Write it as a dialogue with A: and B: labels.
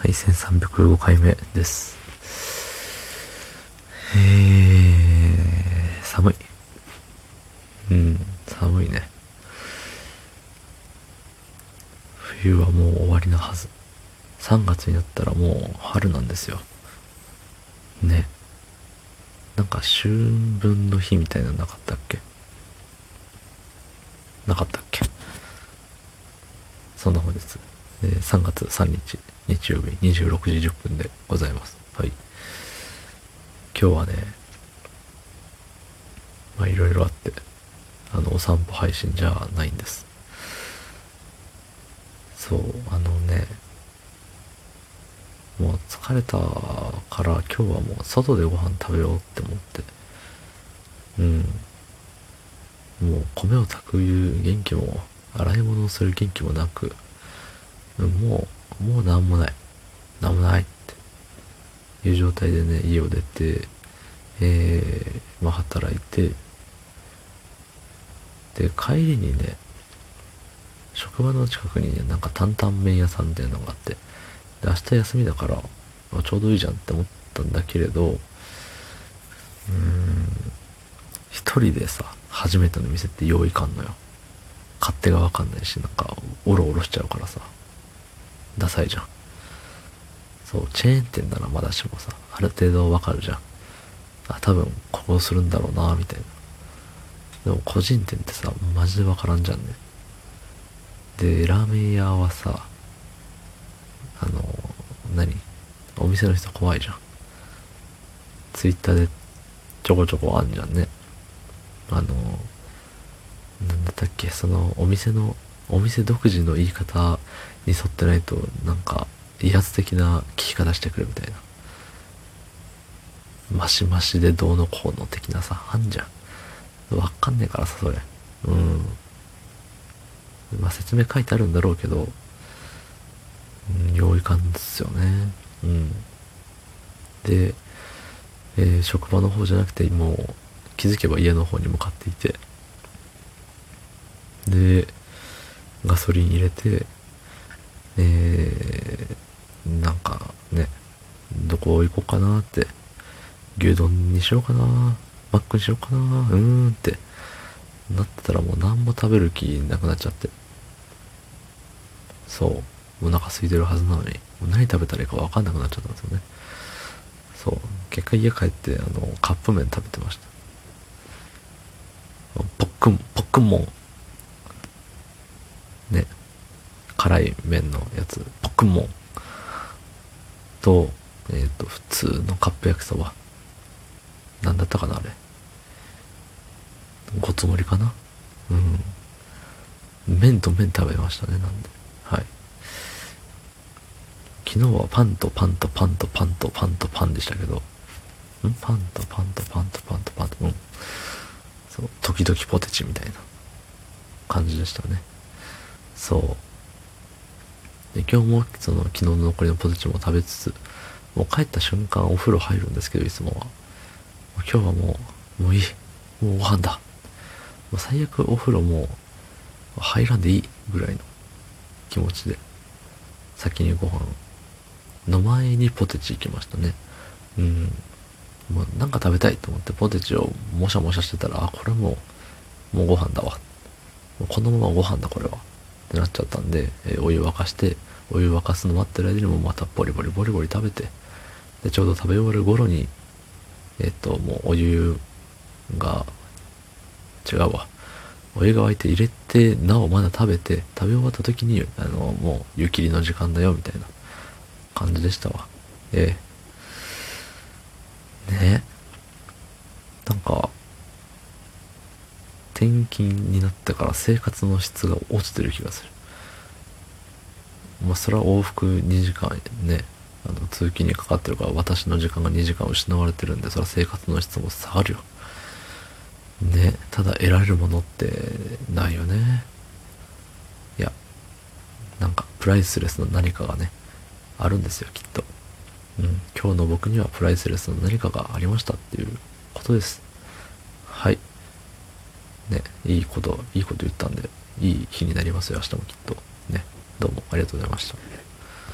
A: はい、1305回目です。えー、寒い。うん、寒いね。冬はもう終わりなはず。3月になったらもう春なんですよ。ね。なんか秋分の日みたいなのなかったっけ？なかったっけ？そんな本日、えー、3月3日日曜日26時10分でございます。はい。今日はね、まあいろいろあって、あの、お散歩配信じゃないんです。そう、あのね、もう疲れたから今日はもう外でご飯食べようって思って、うん。もう米を炊く元気も、洗い物をする元気もなく、もう、もうなんもない。なんもないっていう状態でね、家を出て、えー、まあ働いて、で、帰りにね、職場の近くにね、なんか担々麺屋さんみたいなのがあって、で、明日休みだから、まあ、ちょうどいいじゃんって思ったんだけれど、うーん、一人でさ、初めての店って用意かんのよ。勝手がわかんないし、なんか、おろおろしちゃうからさ、ダサいじゃん。そう、チェーン店ならまだしもさ、ある程度わかるじゃん。あ、多分、ここするんだろうな、みたいな。でも、個人店ってさ、マジでわからんじゃんね。で、ラーメン屋はさ、あの、何？お店の人怖いじゃん。ツイッターでちょこちょこあんじゃんね。あの、なんだったっけ、そのお店の、お店独自の言い方に沿ってないと、なんか、威圧的な聞き方してくるみたいな。マシマシでどうのこうの的なさ、あんじゃん。わかんねえからさ、それ。うん。まあ説明書いてあるんだろうけど、うん、用意感ですよね。うん。で、えー、職場の方じゃなくて、もう気づけば家の方に向かっていて、で、ガソリン入れて、えー、なんかね、どこ行こうかなって、牛丼にしようかな、マックにしようかな、うーんってなってたらもう何も食べる気なくなっちゃって。そう。お腹空いてるはずなのに、もう何食べたらいいか分かんなくなっちゃったんですよね。そう。結果家帰って、あの、カップ麺食べてました。ポックン、ポックンモン。ね。辛い麺のやつ、ポクモン。と、えっ、ー、と、普通のカップ焼きそば。なんだったかな、あれ。ごつ盛りかなうん。麺と麺食べましたね、なんで。はい。昨日はパンとパンとパンとパンとパンとパンでしたけど、ん？パンとパンとパンとパンとパンと、うん。そう、時々ポテチみたいな感じでしたね。そう。で、今日もその昨日の残りのポテチも食べつつ、もう帰った瞬間お風呂入るんですけど、いつもは。今日はもう、もういい。もうご飯だ。もう最悪お風呂も入らんでいいぐらいの気持ちで、先にご飯の前にポテチ行きましたね。うん。もうなんか食べたいと思ってポテチをもしゃもしゃしてたら、あ、これもう、もうご飯だわ。このままご飯だこれは。ってなっちゃったんで、えー、お湯沸かして、お湯沸かすの待ってる間にもまたボリボリボリボリ食べて、で、ちょうど食べ終わる頃に、えっ、ー、と、もうお湯が、違うわ。お湯が沸いて入れて、なおまだ食べて、食べ終わった時に、あの、もう湯切りの時間だよ、みたいな感じでしたわ。ええねなんか、転勤になってから生活の質が落ちてる気がする。まあ、それは往復2時間ね、あの、通勤にかかってるから、私の時間が2時間失われてるんで、それは生活の質も下がるよ。ね、ただ得られるものってないよね。いや、なんかプライスレスの何かがね、あるんですよ、きっと。うん、今日の僕にはプライスレスの何かがありましたっていうことです。はい。ね、いいこと、いいこと言ったんで、いい日になりますよ、明日もきっと。ね、どうもありがとうございました。